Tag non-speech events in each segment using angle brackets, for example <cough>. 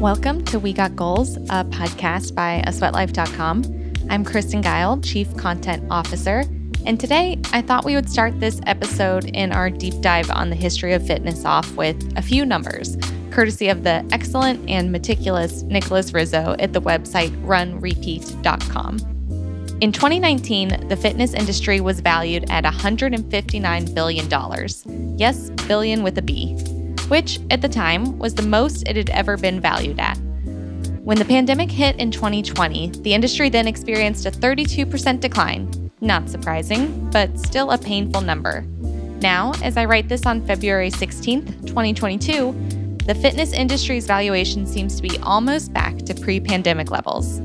Welcome to We Got Goals, a podcast by asweatlife.com. I'm Kristen Geil, Chief Content Officer, and today I thought we would start this episode in our deep dive on the history of fitness off with a few numbers, courtesy of the excellent and meticulous Nicholas Rizzo at the website runrepeat.com. In 2019, the fitness industry was valued at $159 billion. Yes, billion with a B which at the time was the most it had ever been valued at. When the pandemic hit in 2020, the industry then experienced a 32% decline. Not surprising, but still a painful number. Now, as I write this on February 16th, 2022, the fitness industry's valuation seems to be almost back to pre pandemic levels.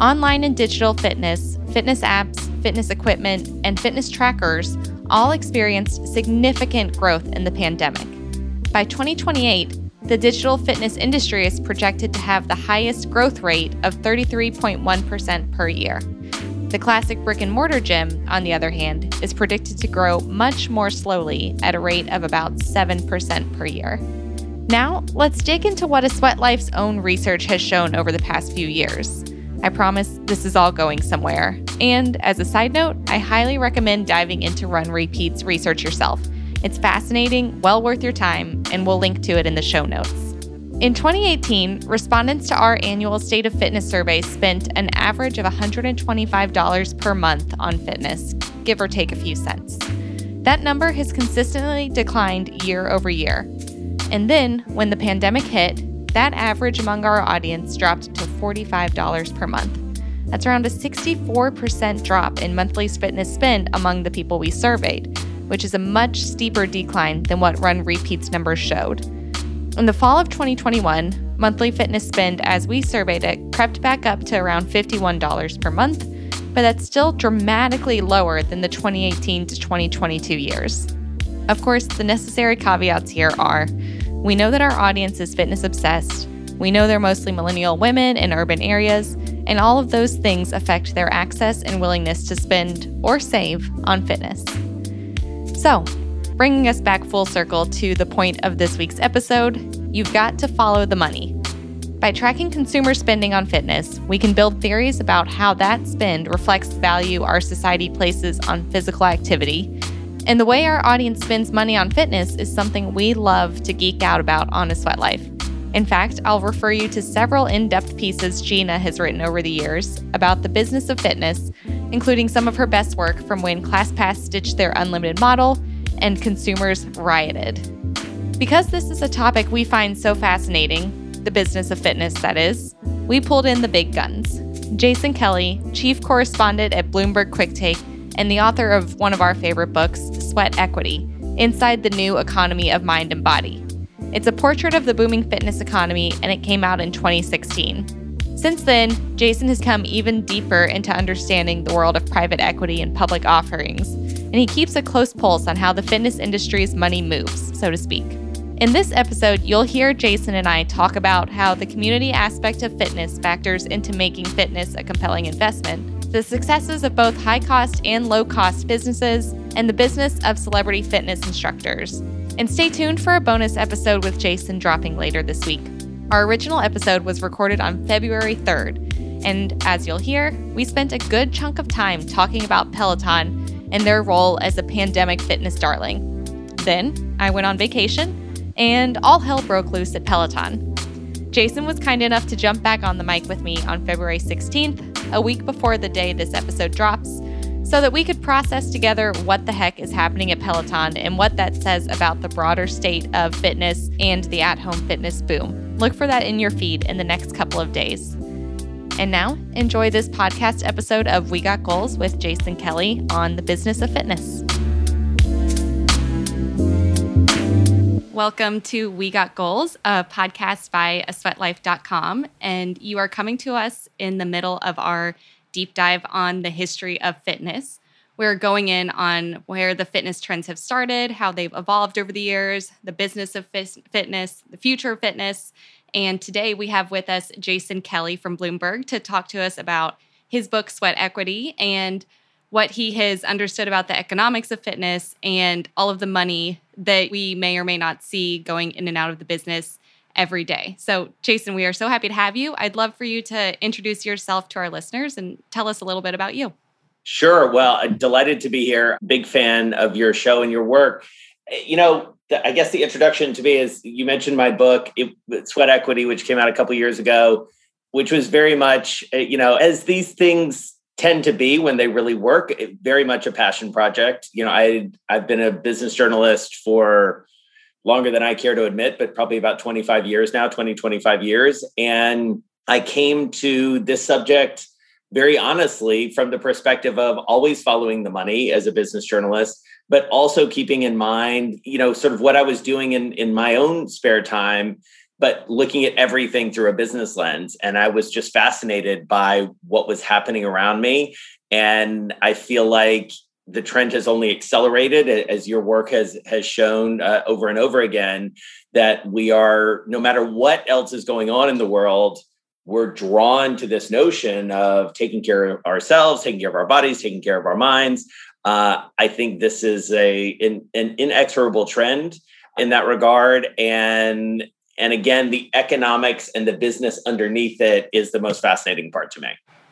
Online and digital fitness, fitness apps, fitness equipment, and fitness trackers all experienced significant growth in the pandemic. By 2028, the digital fitness industry is projected to have the highest growth rate of 33.1% per year. The classic brick and mortar gym, on the other hand, is predicted to grow much more slowly at a rate of about 7% per year. Now, let's dig into what a Sweat Life's own research has shown over the past few years. I promise this is all going somewhere. And as a side note, I highly recommend diving into Run Repeat's research yourself. It's fascinating, well worth your time, and we'll link to it in the show notes. In 2018, respondents to our annual State of Fitness survey spent an average of $125 per month on fitness, give or take a few cents. That number has consistently declined year over year. And then, when the pandemic hit, that average among our audience dropped to $45 per month. That's around a 64% drop in monthly fitness spend among the people we surveyed, which is a much steeper decline than what Run Repeats numbers showed. In the fall of 2021, monthly fitness spend, as we surveyed it, crept back up to around $51 per month, but that's still dramatically lower than the 2018 to 2022 years. Of course, the necessary caveats here are we know that our audience is fitness obsessed, we know they're mostly millennial women in urban areas, and all of those things affect their access and willingness to spend or save on fitness. So, bringing us back full circle to the point of this week's episode, you've got to follow the money. By tracking consumer spending on fitness, we can build theories about how that spend reflects the value our society places on physical activity. And the way our audience spends money on fitness is something we love to geek out about on A Sweat Life. In fact, I'll refer you to several in depth pieces Jeana has written over the years about the business of fitness, including some of her best work from when ClassPass stitched their unlimited model and consumers rioted. Because this is a topic we find so fascinating, the business of fitness, that is, we pulled in the big guns. Jason Kelly, chief correspondent at Bloomberg Quick Take and the author of one of our favorite books, Sweat Equity Inside the New Economy of Mind and Body. It's a portrait of the booming fitness economy, and it came out in 2016. Since then, Jason has come even deeper into understanding the world of private equity and public offerings, and he keeps a close pulse on how the fitness industry's money moves, so to speak. In this episode, you'll hear Jason and I talk about how the community aspect of fitness factors into making fitness a compelling investment, the successes of both high cost and low cost businesses, and the business of celebrity fitness instructors. And stay tuned for a bonus episode with Jason dropping later this week. Our original episode was recorded on February 3rd, and as you'll hear, we spent a good chunk of time talking about Peloton and their role as a pandemic fitness darling. Then I went on vacation, and all hell broke loose at Peloton. Jason was kind enough to jump back on the mic with me on February 16th, a week before the day this episode drops, so that we could process together what the heck is happening at Peloton and what that says about the broader state of fitness and the at home fitness boom. Look for that in your feed in the next couple of days. And now, enjoy this podcast episode of We Got Goals with Jason Kelly on the business of fitness. Welcome to We Got Goals, a podcast by asweatlife.com. And you are coming to us in the middle of our deep dive on the history of fitness. We're going in on where the fitness trends have started, how they've evolved over the years, the business of fitness, the future of fitness. And today we have with us Jason Kelly from Bloomberg to talk to us about his book, Sweat Equity, and what he has understood about the economics of fitness and all of the money that we may or may not see going in and out of the business every day. So, Jason, we are so happy to have you. I'd love for you to introduce yourself to our listeners and tell us a little bit about you. Sure. Well, I'm delighted to be here. Big fan of your show and your work. You know, I guess the introduction to me is you mentioned my book, Sweat Equity, which came out a couple years ago, which was very much, uh, you know, as these things tend to be when they really work, very much a passion project. You know, I I've been a business journalist for longer than I care to admit, but probably about 25 years now, 20, 25 years. And I came to this subject very honestly from the perspective of always following the money as a business journalist but also keeping in mind you know sort of what i was doing in in my own spare time but looking at everything through a business lens and i was just fascinated by what was happening around me and i feel like the trend has only accelerated as your work has has shown uh, over and over again that we are no matter what else is going on in the world we're drawn to this notion of taking care of ourselves taking care of our bodies taking care of our minds. Uh, i think this is a an, an inexorable trend in that regard. And and again the economics and the business underneath it is the most fascinating part to me.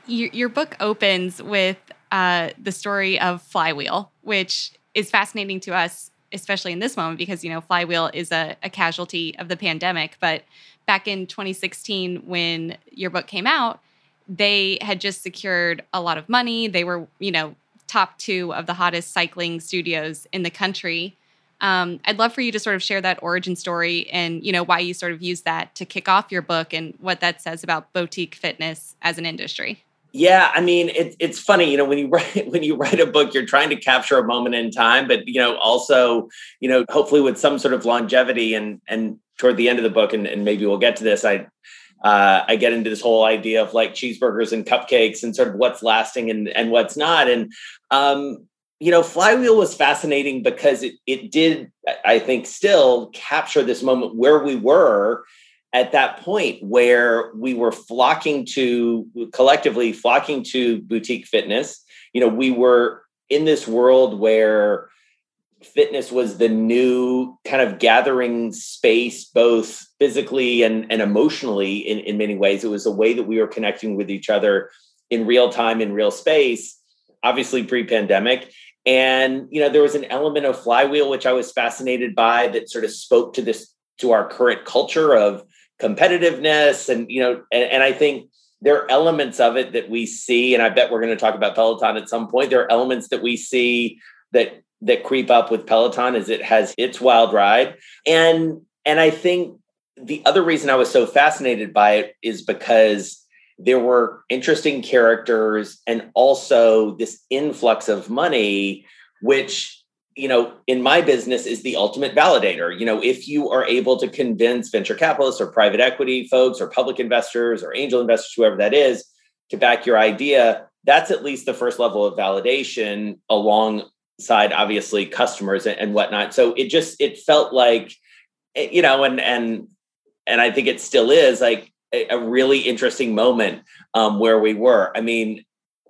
Your, your book opens with uh, the story of Flywheel, which is fascinating to us, especially in this moment, because you know Flywheel is a, a casualty of the pandemic. But back in 2016, when your book came out, they had just secured a lot of money. They were, you know, top two of the hottest cycling studios in the country. Um, I'd love for you to sort of share that origin story and you know why you sort of use that to kick off your book and what that says about boutique fitness as an industry. Yeah, I mean, it, it's funny, you know, when you <laughs> write when you write a book, you're trying to capture a moment in time, but you know, also, you know, hopefully with some sort of longevity. And and toward the end of the book, and, and maybe we'll get to this, I uh, I get into this whole idea of like cheeseburgers and cupcakes and sort of what's lasting and and what's not. And um, you know, Flywheel was fascinating because it it did, I think, still capture this moment where we were at that point where we were flocking to collectively flocking to boutique fitness. You know we were in this world where fitness was the new kind of gathering space both physically and, and emotionally in, in many ways. It was a way that we were connecting with each other in real time in real space obviously pre-pandemic. And you know there was an element of flywheel which i was fascinated by that sort of spoke to this to our current culture of competitiveness and you know and, and i think there are elements of it that we see and i bet we're going to talk about peloton at some point. There are elements that we see that that creep up with peloton as it has its wild ride. And and i think the other reason i was so fascinated by it is because there were interesting characters and also this influx of money which you know, in my business is the ultimate validator. You know, if you are able to convince venture capitalists or private equity folks or public investors or angel investors, whoever that is, to back your idea, that's at least the first level of validation alongside obviously customers and, and whatnot. So it just it felt like, eh, you know, and and and I think it still is like a, a really interesting moment um, where we were. I mean,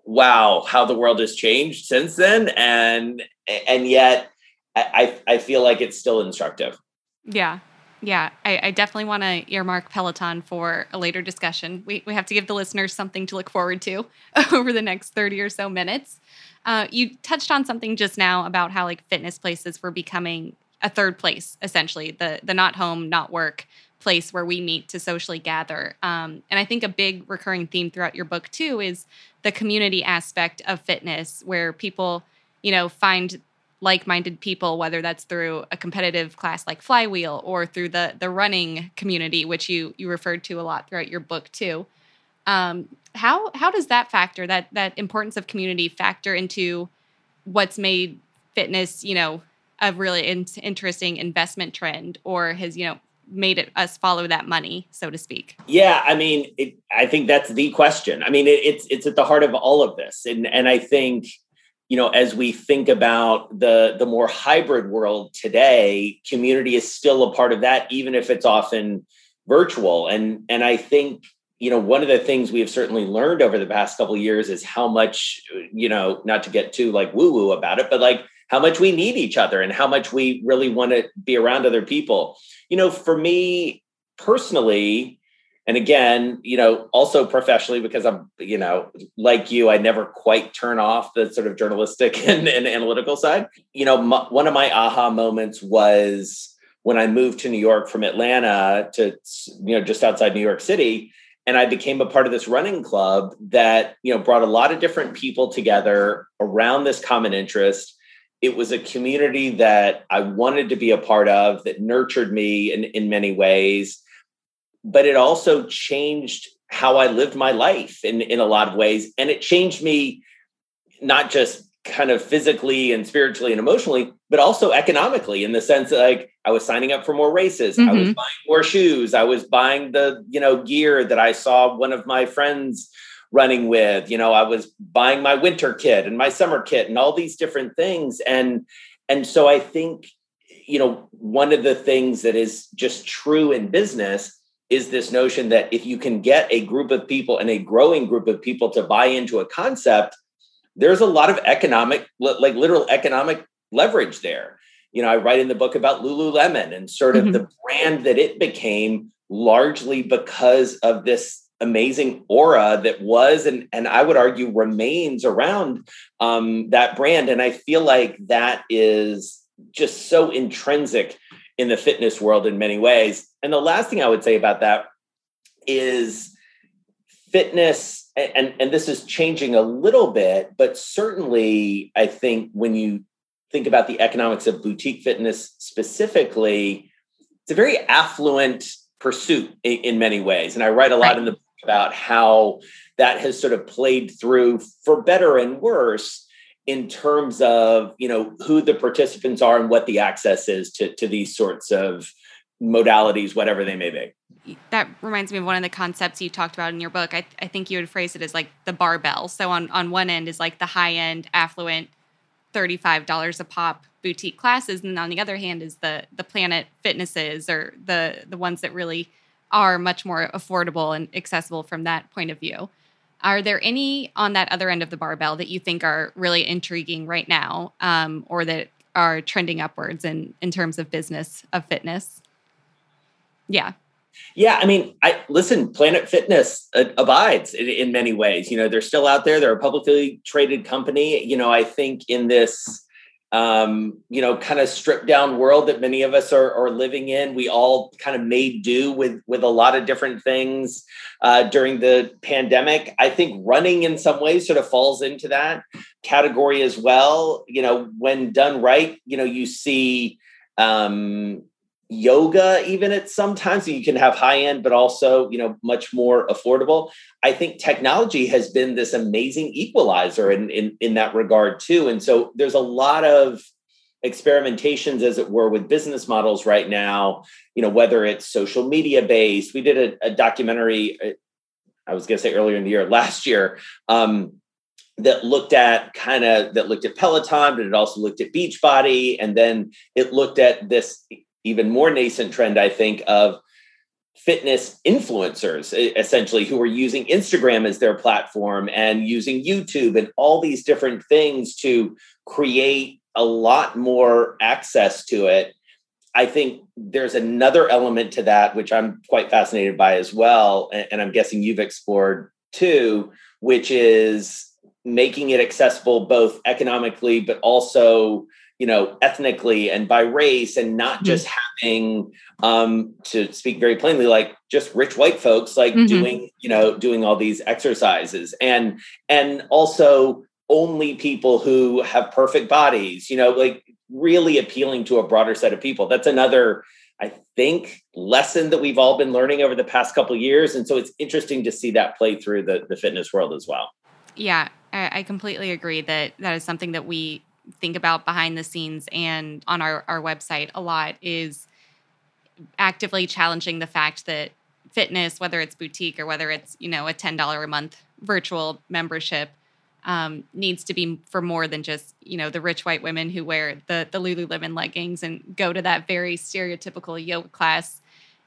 wow, how the world has changed since then, and and yet I I feel like it's still instructive. Yeah. Yeah, I, I definitely want to earmark Peloton for a later discussion. We, we have to give the listeners something to look forward to <laughs> over the next 30 or so minutes. Uh, you touched on something just now about how like fitness places were becoming a third place, essentially the the not home, not work place where we meet to socially gather. Um, and I think a big recurring theme throughout your book too is the community aspect of fitness, where people, you know, find like-minded people whether that's through a competitive class like flywheel or through the the running community which you you referred to a lot throughout your book too um, how how does that factor that that importance of community factor into what's made fitness you know a really in- interesting investment trend or has you know made it us follow that money, so to speak? Yeah, I mean, it, I think that's the question. I mean, it, it's it's at the heart of all of this, and and I think you know as we think about the the more hybrid world today, community is still a part of that, even if it's often virtual. And and I think you know one of the things we have certainly learned over the past couple years is how much you know not to get too like woo woo about it, but like how much we need each other and how much we really want to be around other people. You know, for me, personally, and again, you know, also professionally, because I'm, you know, like you, I never quite turn off the sort of journalistic <laughs> and, and analytical side. You know, one of my aha moments was when I moved to New York from Atlanta to, you know, just outside New York City. And I became a part of this running club that, you know, brought a lot of different people together around this common interest. It was a community that I wanted to be a part of that nurtured me in, in many ways but it also changed how I lived my life in, in a lot of ways. And it changed me not just kind of physically and spiritually and emotionally, but also economically in the sense that like I was signing up for more races. Mm-hmm. I was mm-hmm. buying more shoes. I was buying the, you know, gear that I saw one of my friends running with. You know, I was buying my winter kit and my summer kit and all these different things. And and so I think, you know, one of the things that is just true in business is this notion that if you can get a group of people and a growing group of people to buy into a concept, there's a lot of economic, like literal economic leverage there. You know, I write in the book about Lululemon and sort of mm-hmm. the brand that it became largely because of this amazing aura that was and and I would argue remains around um, that brand. And I feel like that is just so intrinsic in the fitness world in many ways. And the last thing I would say about that is fitness, and, and this is changing a little bit, but certainly I think when you think about the economics of boutique fitness specifically, it's a very affluent pursuit in, in many ways. And I write a lot right. in the about how that has sort of played through for better and worse in terms of you know who the participants are and what the access is to, to these sorts of modalities whatever they may be. That reminds me of one of the concepts you talked about in your book. I, I think you would phrase it as like the barbell. So on, on one end is like the high end affluent $35 a pop boutique classes. And on the other hand is the the planet fitnesses or the the ones that really are much more affordable and accessible from that point of view are there any on that other end of the barbell that you think are really intriguing right now, um, or that are trending upwards in in terms of business of fitness? Yeah. Yeah, I mean, I listen. Planet Fitness uh, abides in, in, many ways. You know, they're still out there. They're a publicly traded company. You know, I think in this um, you know, kind of stripped down world that many of us are, are, living in. We all kind of made do with with a lot of different things uh, during the pandemic. I think running in some ways sort of falls into that category as well. You know, when done right, you know, you see um, yoga even at sometimes so you can have high end but also you know much more affordable. I think technology has been this amazing equalizer in in, in that regard too. And so there's a lot of experimentations as it were with business models right now you know whether it's social media based. We did a, a documentary uh, i was going to say earlier in the year last year um, that looked at kind of that looked at peloton but it also looked at beachbody. And then it looked at this even more nascent trend, I think, of fitness influencers essentially who are using Instagram as their platform and using YouTube and all these different things to create a lot more access to it. I think there's another element to that, which I'm quite fascinated by as well. And I'm guessing you've explored too, which is making it accessible both economically, but also you know ethnically and by race and not hmm. just having um to speak very plainly like just rich white folks like mm-hmm. doing you know doing all these exercises and and also only people who have perfect bodies you know like really appealing to a broader set of people that's another i think lesson that we've all been learning over the past couple years and so it's interesting to see that play through the, the fitness world as well yeah I completely agree that that is something that we think about behind the scenes and on our, our website a lot is actively challenging the fact that fitness, whether it's boutique or whether it's, you know, a $10 a month virtual membership, um, needs to be for more than just, you know, the rich white women who wear the, the Lululemon leggings and go to that very stereotypical yoga class.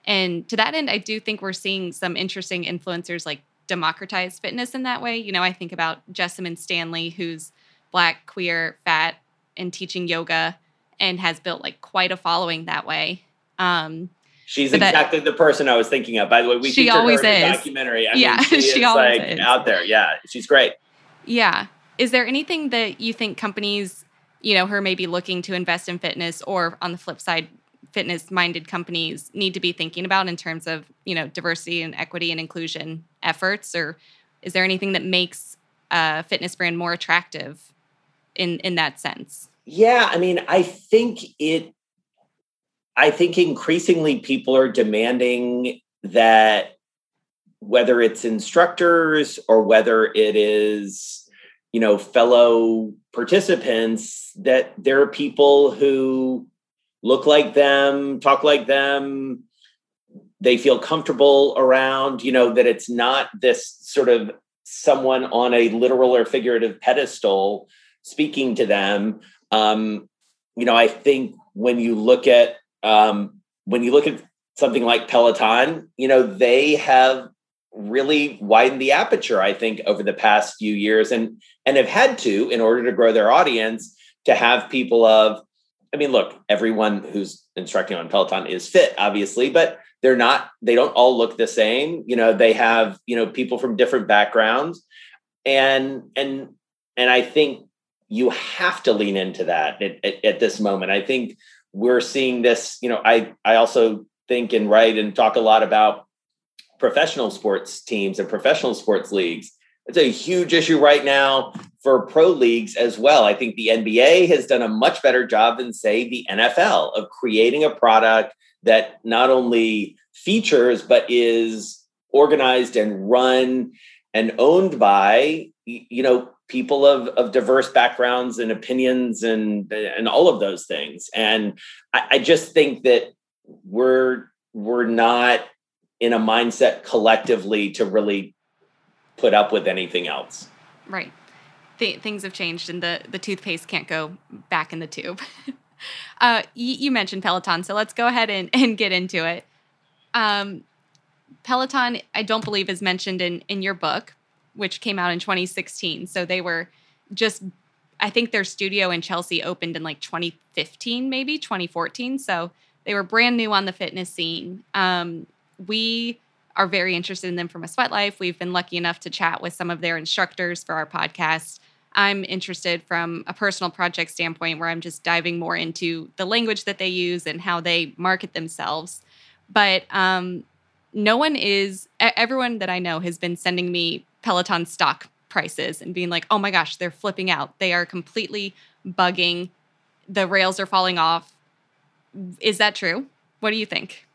And to that end, I do think we're seeing some interesting influencers like democratize fitness in that way. You know, I think about Jessamyn Stanley, who's black, queer, fat, and teaching yoga and has built like quite a following that way. Um, She's exactly that, the person I was thinking of. By the way, we she always is. documentary. I yeah, mean, <laughs> she, she is always like is. out there. Yeah, she's great. Yeah. Is there anything that you think companies, you know, her maybe looking to invest in fitness or on the flip side, fitness minded companies need to be thinking about in terms of, you know, diversity and equity and inclusion efforts? Or is there anything that makes a fitness brand more attractive in in that sense? Yeah, I mean, I think it I think increasingly people are demanding that whether it's instructors or whether it is you know fellow participants that there are people who look like them talk like them they feel comfortable around you know that it's not this sort of someone on a literal or figurative pedestal speaking to them. Um you know i think when you look at um when you look at something like peloton you know they have really widened the aperture i think over the past few years and and have had to in order to grow their audience to have people of i mean look everyone who's instructing on peloton is fit obviously but they're not they don't all look the same. You know they have you know people from different backgrounds. And and and i think you have to lean into that at, at, at this moment i think we're seeing this you know i i also think and write and talk a lot about professional sports teams and professional sports leagues. It's a huge issue right now for pro leagues as well. I think the NBA has done a much better job than, say, the NFL of creating a product that not only features, but is organized and run and owned by, you know, people of, of diverse backgrounds and opinions and and all of those things. And I, I just think that we're we're not in a mindset collectively to really put up with anything else. Right. Th- things have changed and the, the toothpaste can't go back in the tube. <laughs> uh, y- you mentioned Peloton, so let's go ahead and, and get into it. Um, Peloton, I don't believe, is mentioned in, in your book, which came out in 2016. So they were just, I think their studio in Chelsea opened in like 2015, maybe 2014. So they were brand new on the fitness scene. Um, we are very interested in them from a sweat life. We've been lucky enough to chat with some of their instructors for our podcast. I'm interested from a personal project standpoint where I'm just diving more into the language that they use and how they market themselves. But um, no one is, everyone that I know has been sending me Peloton stock prices and being like, oh my gosh, they're flipping out. They are completely bugging. The rails are falling off. Is that true? What do you think?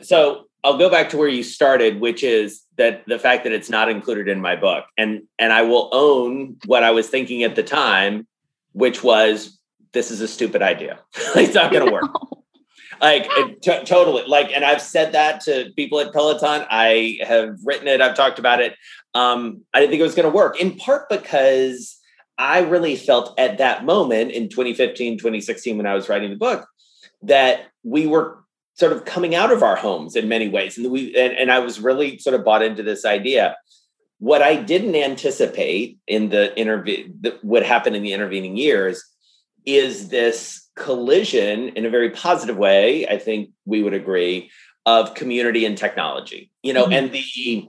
So I'll go back to where you started, which is that the fact that it's not included in my book, and and I will own what I was thinking at the time, which was this is a stupid idea. <laughs> it's not going to work. <laughs> like t- totally. Like, and I've said that to people at Peloton. I have written it. I've talked about it. Um, I didn't think it was going to work. In part because I really felt at that moment in 2015, 2016, when I was writing the book, that we were sort of coming out of our homes in many ways. And we and, and I was really sort of bought into this idea. What I didn't anticipate in the interview that would happen in the intervening years is this collision in a very positive way, I think we would agree, of community and technology. You know, mm-hmm. and the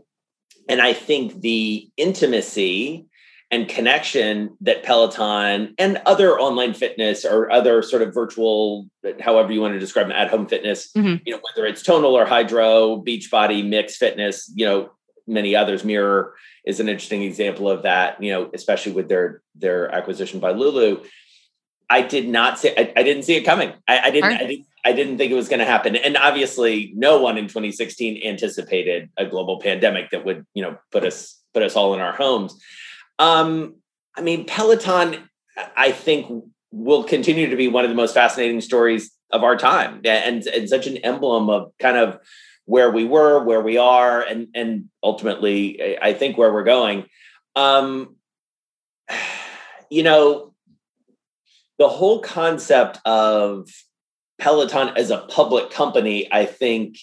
and I think the intimacy and connection that Peloton and other online fitness or other sort of virtual, however you want to describe them, at home fitness, mm-hmm. you know, whether it's tonal or Hydrow, Beachbody, mixed fitness, you know, many others. Mirror is an interesting example of that, you know, especially with their their acquisition by Lulu. I did not see I, I didn't see it coming. I, I didn't, I didn't I didn't think it was going to happen. And obviously no one in 2016 anticipated a global pandemic that would, you know, put us put us all in our homes. Um, I mean, Peloton, I think, will continue to be one of the most fascinating stories of our time and, and such an emblem of kind of where we were, where we are, and, and ultimately, I think where we're going. Um, <sighs> you know, the whole concept of Peloton as a public company, I think,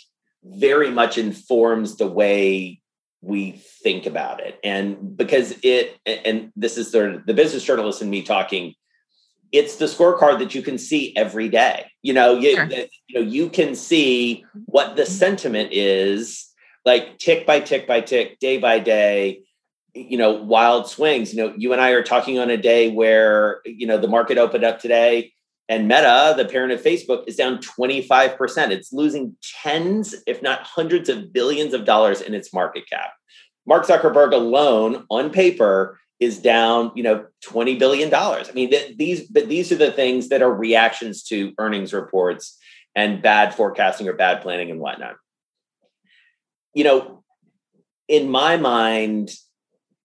very much informs the way we think about it and because it and this is the the business journalist and me talking it's the scorecard that you can see every day. You know, you, sure. you know, you can see what the sentiment is like tick by tick by tick, day by day, you know, wild swings. You know, you and I are talking on a day where, you know, the market opened up today and Meta, the parent of Facebook, is down 25%. It's losing tens, if not hundreds of billions of dollars in its market cap. Mark Zuckerberg alone on paper is down, you know, 20 billion dollars. I mean, th- these but these are the things that are reactions to earnings reports and bad forecasting or bad planning and whatnot. You know, in my mind,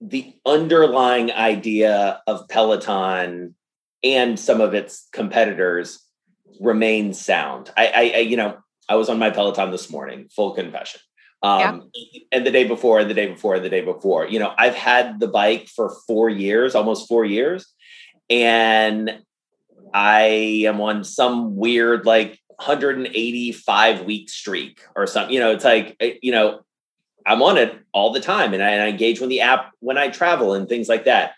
the underlying idea of Peloton and some of its competitors remains sound. I, I, I you know, I was on my Peloton this morning, full confession. Um, yeah. and the day before, and the day before, and the day before. You know, I've had the bike for four years, almost four years, and I am on some weird like 185 week streak or something. You know, it's like eh, you know, I'm on it all the time, and I, and I engage with the app when I travel and things like that.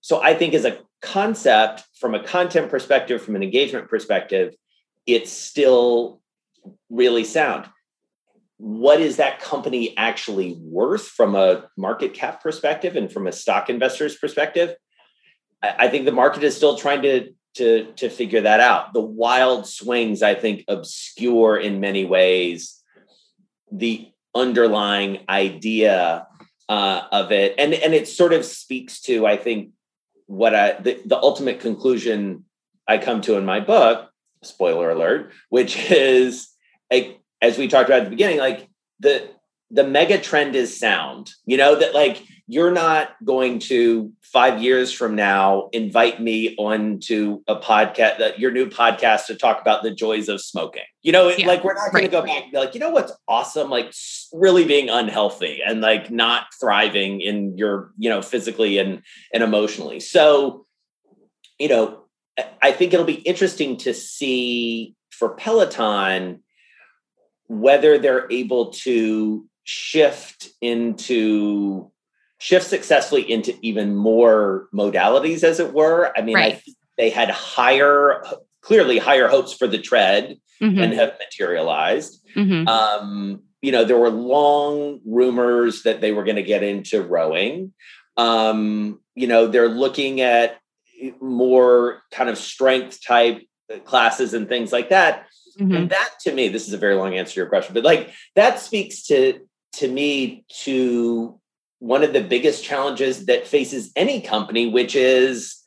So I think as a concept, from a content perspective, from an engagement perspective, it's still really sound. What is that company actually worth from a market cap perspective and from a stock investor's perspective? I think the market is still trying to to to figure that out. The wild swings, I think, obscure in many ways the underlying idea uh, of it, and and it sort of speaks to, I think, what I the, the ultimate conclusion I come to in my book, spoiler alert, which is a, as we talked about at the beginning, like the the mega trend is sound. You know that like you're not going to five years from now invite me onto a podcast that your new podcast to talk about the joys of smoking. You know yeah, like we're not going right, to go back and be like you know what's awesome? Like really being unhealthy and like not thriving in your you know physically and and emotionally. So you know i think it'll be interesting to see for peloton whether they're able to shift into shift successfully into even more modalities, as it were. I mean, right. I they had higher, clearly higher hopes for the tread mm-hmm. and have materialized. Mm-hmm. Um, you know, there were long rumors that they were going to get into rowing. Um, you know, they're looking at more kind of strength type classes and things like that. Mm-hmm. And that to me, this is a very long answer to your question, but like that speaks to to me to one of the biggest challenges that faces any company, which is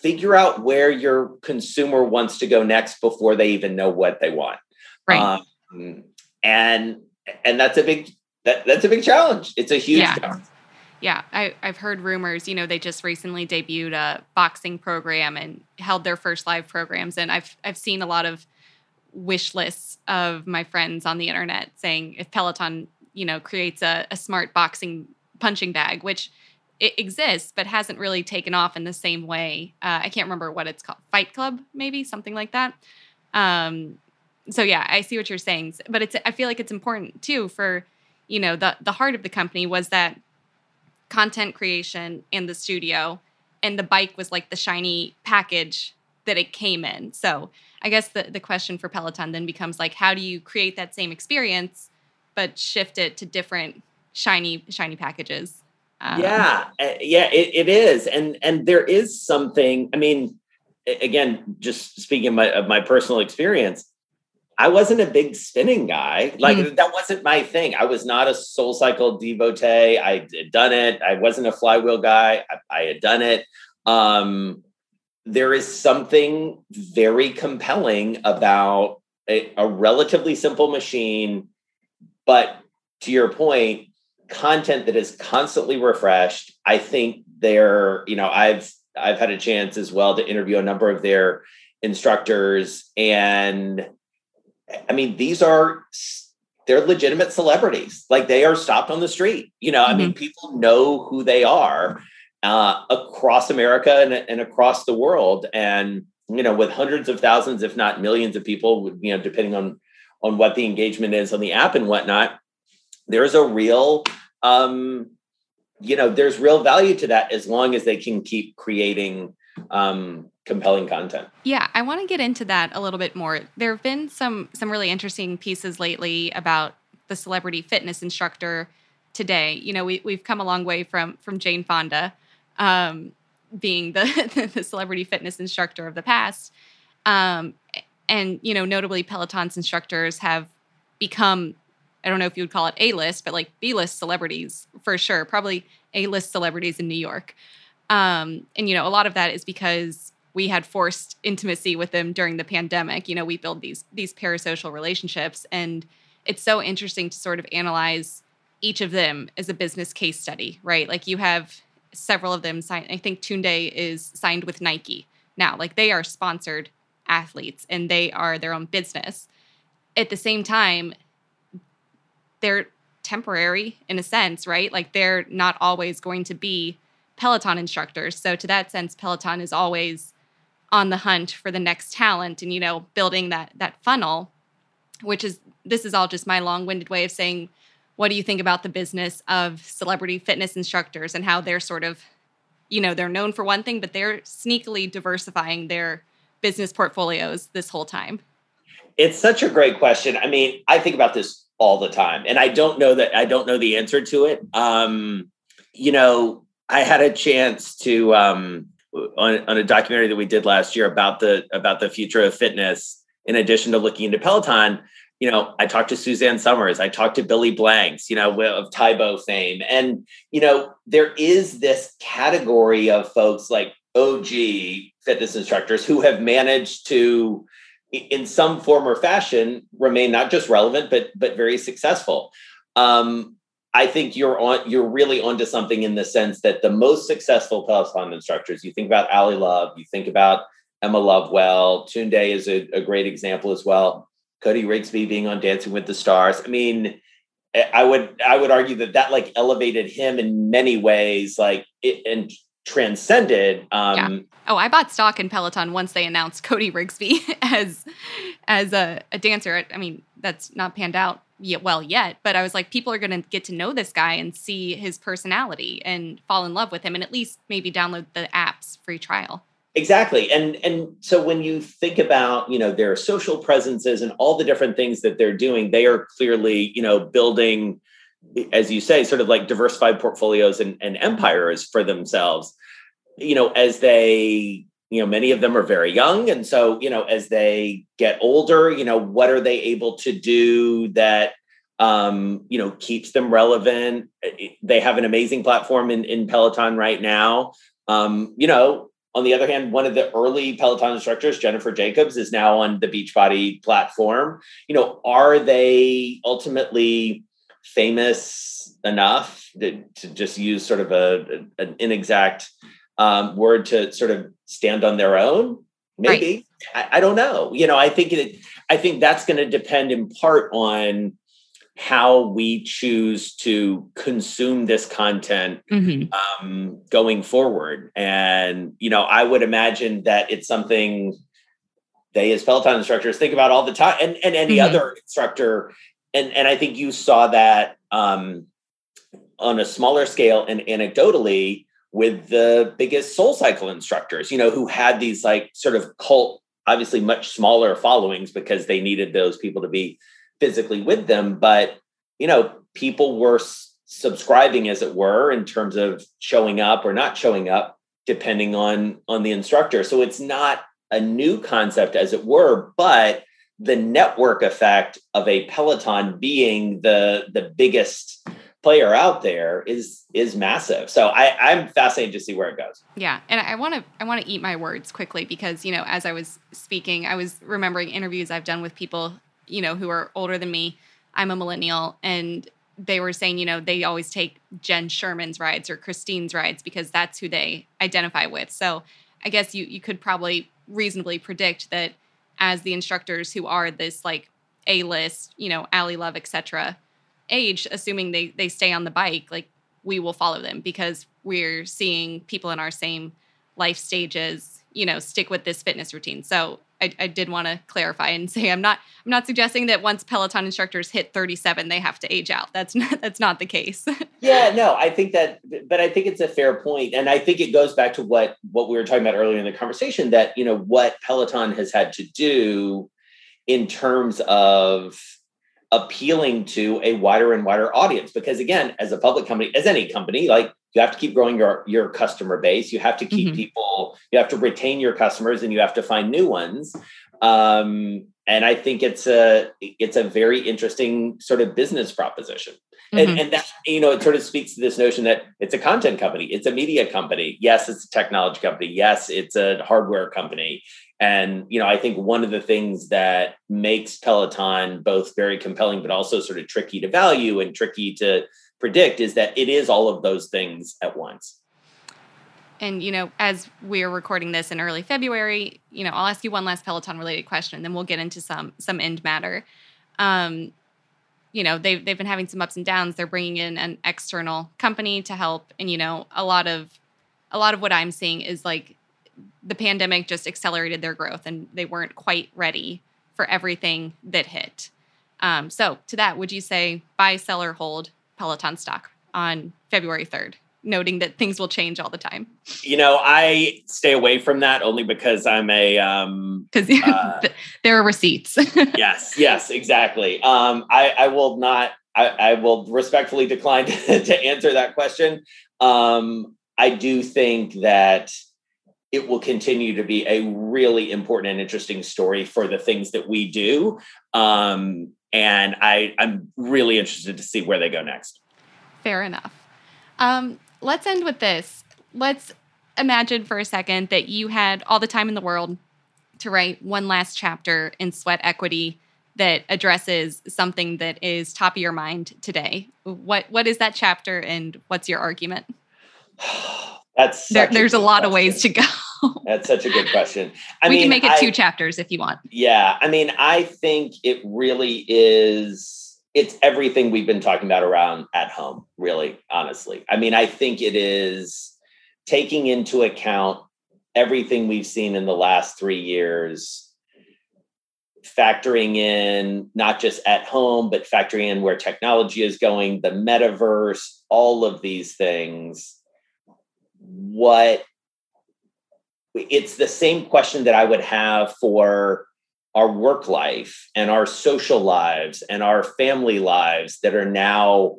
figure out where your consumer wants to go next before they even know what they want. Right. Um, and and that's a big that, that's a big challenge. It's a huge yeah. challenge. Yeah, I, I've heard rumors. You know, they just recently debuted a boxing program and held their first live programs, and I've I've seen a lot of wish lists of my friends on the internet saying if Peloton, you know, creates a, a smart boxing punching bag, which it exists but hasn't really taken off in the same way. Uh, I can't remember what it's called, Fight Club, maybe something like that. Um, so yeah, I see what you're saying, but it's I feel like it's important too for you know the the heart of the company was that content creation in the studio, and the bike was like the shiny package that it came in. So I guess the the question for Peloton then becomes like, how do you create that same experience but shift it to different shiny shiny packages. Um, yeah, eh, yeah, it, it is, and and there is something. I mean, again, just speaking of my, of my personal experience, I wasn't a big spinning guy. Like mm that wasn't my thing. I was not a Soul Cycle devotee. I had done it. I wasn't a flywheel guy. I, I had done it. Um, there is something very compelling about a, a relatively simple machine, but to your point, content that is constantly refreshed. I think they're, you know, I've I've had a chance as well to interview a number of their instructors and I mean these are they're legitimate celebrities. Like they are stopped on the street. You know, mm-hmm. I mean mm-hmm. people know who they are uh, across America and, and across the world and you know with hundreds of thousands if not millions of people you know depending on on what the engagement is on the app and whatnot there's a real um, you know, there's real value to that as long as they can keep creating, um, compelling content. Yeah, I want to get into that a little bit more. There have been some some really interesting pieces lately about the celebrity fitness instructor today. You know, we we've come a long way from from Jane Fonda um, being the <laughs> the celebrity fitness instructor of the past. Um, and you know, notably Peloton's instructors have become I don't know if you would call it A list, but like B list celebrities for sure, probably A list celebrities in New York. Um, and you know, a lot of that is because we had forced intimacy with them during the pandemic. You know, we build these these parasocial relationships, and it's so interesting to sort of analyze each of them as a business case study, right? Like you have several of them signed. I think Tunde is signed with Nike now. Like they are sponsored athletes and they are their own business. At the same time, they're temporary in a sense, right? Like they're not always going to be Peloton instructors. So to that sense, Peloton is always on the hunt for the next talent and you know building that that funnel which is this is all just my long-winded way of saying what do you think about the business of celebrity fitness instructors and how they're sort of you know they're known for one thing but they're sneakily diversifying their business portfolios this whole time it's such a great question i mean i think about this all the time. And i don't know that i don't know the answer to it. Um you know i had a chance to um on, on a documentary that we did last year about the about the future of fitness in addition to looking into peloton you know i talked to suzanne Somers, i talked to billy blanks you know of Tae Bo fame. And you know there is this category of folks like og fitness instructors who have managed to in some form or fashion remain not just relevant but but very successful um, I think you're on you're really onto something in the sense that the most successful Peloton instructors, you think about Ally Love, you think about Emma Lovewell, Tunde is a, a great example as well. Cody Rigsby being on Dancing with the Stars. I mean, I would I would argue that that like elevated him in many ways, like it, and transcended. Um, yeah. Oh, I bought stock in Peloton once they announced <laughs> Cody Rigsby <laughs> as as a, a dancer. I mean, that's not panned out yet well yet, but I was like, people are going to get to know this guy and see his personality and fall in love with him, and at least maybe download the app's free trial. Exactly, and and so when you think about you know their social presences and all the different things that they're doing, they are clearly you know building, as you say, sort of like diversified portfolios and, and empires for themselves. You know, as they you know many of them are very young. And so you know as they get older you know what are they able to do that um, you know keeps them relevant? They have an amazing platform in, in peloton right now. Um, you know on the other hand one of the early peloton instructors jennifer jacobs is now on the beachbody platform. You know are they ultimately famous enough to, to just use sort of a, an inexact um, word to sort of stand on their own maybe right. I, I, don't know you know i think it i think that's going to depend in part on how we choose to consume this content mm-hmm. um, going forward and you know i would imagine that it's something they as peloton instructors think about all the time and, and any mm-hmm. other instructor and and i think you saw that um, on a smaller scale and anecdotally with the biggest soul cycle instructors, you know, who had these like sort of cult, obviously much smaller followings because they needed those people to be physically with them. But, you know, people were s- subscribing, as it were, in terms of showing up or not showing up, depending on on the instructor. So it's not a new concept, as it were, but the network effect of a Peloton being the the biggest player out there is is massive. So I, I'm fascinated to see where it goes. Yeah, and I want to I want to eat my words quickly because you know as I was speaking, I was remembering interviews I've done with people you know who are older than me. I'm a millennial, and they were saying you know they always take Jenn Sherman's rides or Christine's rides because that's who they identify with. So I guess you you could probably reasonably predict that as the instructors who are this like a list, you know, Ally Love, etc age, assuming they they stay on the bike, like we will follow them because we're seeing people in our same life stages, you know, stick with this fitness routine. So I, I did want to clarify and say I'm not I'm not suggesting that once Peloton instructors hit 37 they have to age out. That's not that's not the case. <laughs> yeah, no, I think that but I think it's a fair point and I think it goes back to what what we were talking about earlier in the conversation that, you know, what Peloton has had to do in terms of appealing to a wider and wider audience because again as a public company as any company like you have to keep growing your your customer base. You have to keep mm-hmm. people you have to retain your customers and you have to find new ones. Um, and i think it's a it's a very interesting sort of business proposition. Mm-hmm. and, and that you know it sort of speaks to this notion that it's a content company it's a media company. Yes it's a technology company. Yes it's a hardware company. And you know, I think one of the things that makes Peloton both very compelling, but also sort of tricky to value and tricky to predict, is that it is all of those things at once. And you know, as we're recording this in early February, you know, I'll ask you one last Peloton related question, and then we'll get into some some end matter. Um, you know, they've they've been having some ups and downs. They're bringing in an external company to help, and you know, a lot of a lot of what I'm seeing is like the pandemic just accelerated their growth and they weren't quite ready for everything that hit. Um, so, to that, would you say buy, sell, or hold Peloton stock on February 3rd, noting that things will change all the time? You know, I stay away from that only because I'm a. Because um, uh, <laughs> there are receipts. <laughs> yes, yes, exactly. Um, I, I will not, I, I will respectfully decline <laughs> to, to answer that question. Um, I do think that it will continue to be a really important and interesting story for the things that we do. Um, and I, I'm really interested to see where they go next. Fair enough. Um, let's end with this. Let's imagine for a second that you had all the time in the world to write one last chapter in Sweat Equity that addresses something that is top of your mind today. What what is that chapter and what's your argument? <sighs> That's there, there's a, a lot question. of ways to go. <laughs> That's such a good question. I we mean, can make it I, two chapters if you want. Yeah, I mean, I think it really is. It's everything we've been talking about around at home. Really, honestly, I mean, I think it is taking into account everything we've seen in the last three years factoring in not just at home, but factoring in where technology is going, the metaverse, all of these things what it's the same question that I would have for our work life and our social lives and our family lives that are now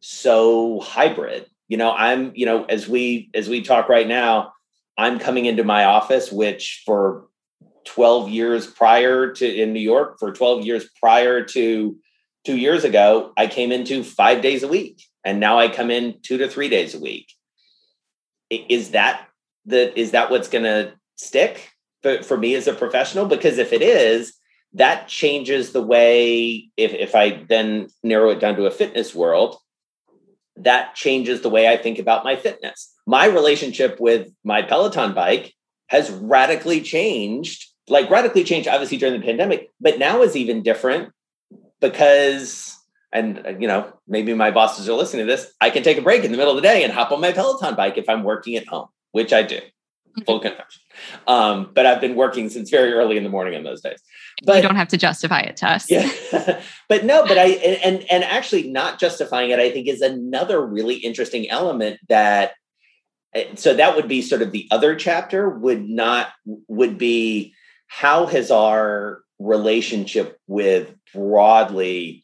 so hybrid. You know, I'm, you know, as we as we talk right now, I'm coming into my office which for 12 years prior to in New York, for 12 years prior to 2 years ago, I came into 5 days a week and now I come in 2 to 3 days a week is that the is that what's going to stick for, for me as a professional? Because if it is that changes the way if, if i then narrow it down to a fitness world that changes the way i think about my fitness. My relationship with my peloton bike has radically changed like radically changed obviously during the pandemic but now is even different because and uh, you know maybe my bosses are listening to this i can take a break in the middle of the day and hop on my peloton bike if i'm working at home which i do. Mm-hmm. full confession um, but i've been working since very early in the morning on those days. But you don't have to justify it to us. Yeah. <laughs> But no but i and and actually not justifying it i think is another really interesting element that eh, so that would be sort of the other chapter would not would be how has our relationship with broadly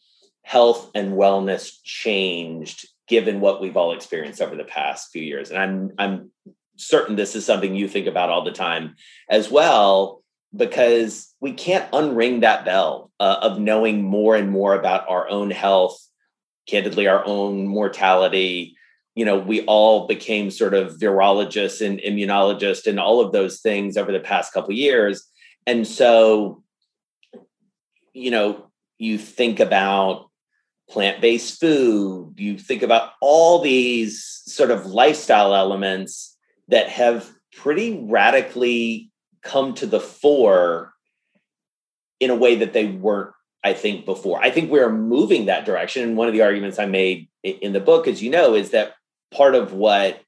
health and wellness changed given what we've all experienced over the past few years. And i'm i'm certain this is something you think about all the time as well because we can't unring that bell uh, of knowing more and more about our own health candidly our own mortality. You know we all became sort of virologists and immunologists and all of those things over the past couple years. And so you know you think about plant based food, you think about all these sort of lifestyle elements that have pretty radically come to the fore in a way that they weren't, I think, before. I think we're moving that direction. And one of the arguments I made in the book, as you know, is that part of what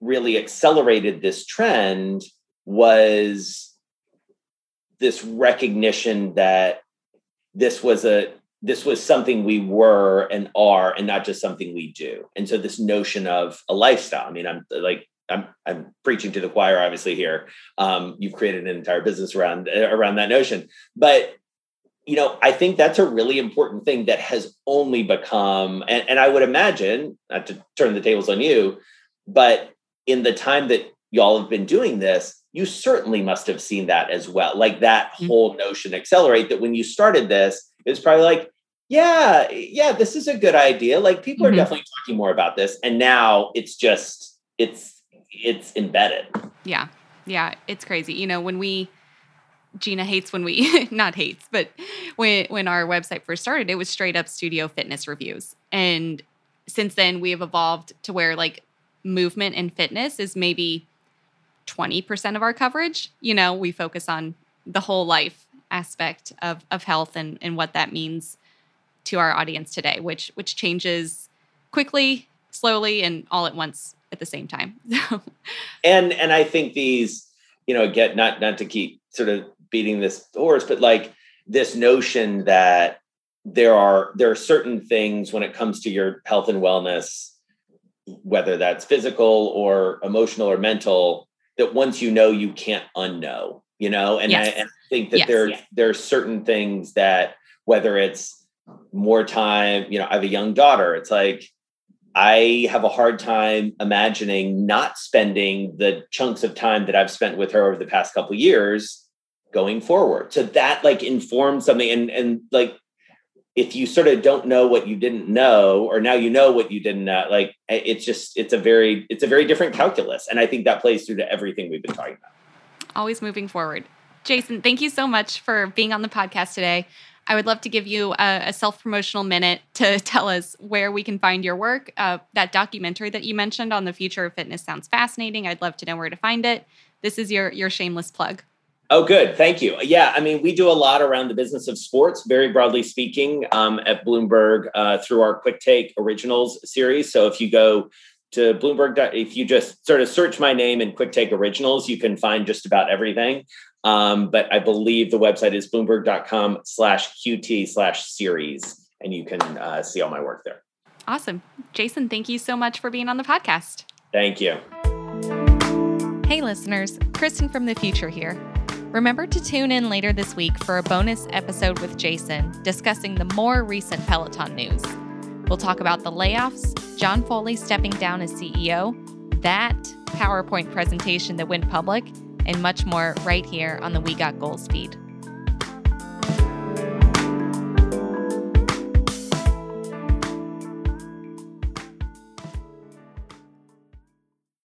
really accelerated this trend was this recognition that this was a this was something we were and are and not just something we do. And so this notion of a lifestyle i mean i'm like i'm i'm preaching to the choir obviously here. Um, you've created an entire business around around that notion. But you know i think that's a really important thing that has only become and, and i would imagine not to turn the tables on you but in the time that y'all have been doing this you certainly must have seen that as well. Like that mm-hmm. whole notion accelerate that when you started this it was probably like, yeah, yeah, this is a good idea. Like people mm-hmm. are definitely talking more about this. And now it's just, it's, it's embedded. Yeah. Yeah. It's crazy. You know, when we, Jeana hates when we <laughs> not hates, but when when our website first started, it was straight up studio fitness reviews. And since then we have evolved to where like movement and fitness is maybe 20% of our coverage. You know, we focus on the whole life aspect of of health and and what that means to our audience today, which which changes quickly, slowly, and all at once at the same time. <laughs> and and I think these, you know, get not not to keep sort of beating this horse, but like this notion that there are there are certain things when it comes to your health and wellness, whether that's physical or emotional or mental, that once you know you can't unknow you know and, yes. I, and think that yes, there yes. there are certain things that whether it's more time you know i have a young daughter it's like i have a hard time imagining not spending the chunks of time that i've spent with her over the past couple years going forward so that like informs something and and like if you sort of don't know what you didn't know or now you know what you didn't know like it's just it's a very it's a very different calculus and i think that plays through to everything we've been talking about always moving forward. Jason, thank you so much for being on the podcast today. I would love to give you a, a self promotional minute to <laughs> tell us where we can find your work. Uh, that documentary that you mentioned on the future of fitness sounds fascinating. I'd love to know where to find it. This is your your shameless plug. Oh, good. Thank you. Yeah, I mean, we do a lot around the business of sports, very broadly speaking, um, at Bloomberg uh, through our QuickTake Originals series. So if you go to Bloomberg. If you just sort of search my name in QuickTake Originals, you can find just about everything. Um, but I believe the website is bloomberg.com slash QT slash series, and you can uh, see all my work there. Awesome. Jason, thank you so much for being on the podcast. Thank you. Hey, listeners, Kristen from the future here. Remember to tune in later this week for a bonus episode with Jason discussing the more recent Peloton news. We'll talk about the layoffs, John Foley stepping down as CEO, that PowerPoint presentation that went public, and much more right here on the We Got Goals feed.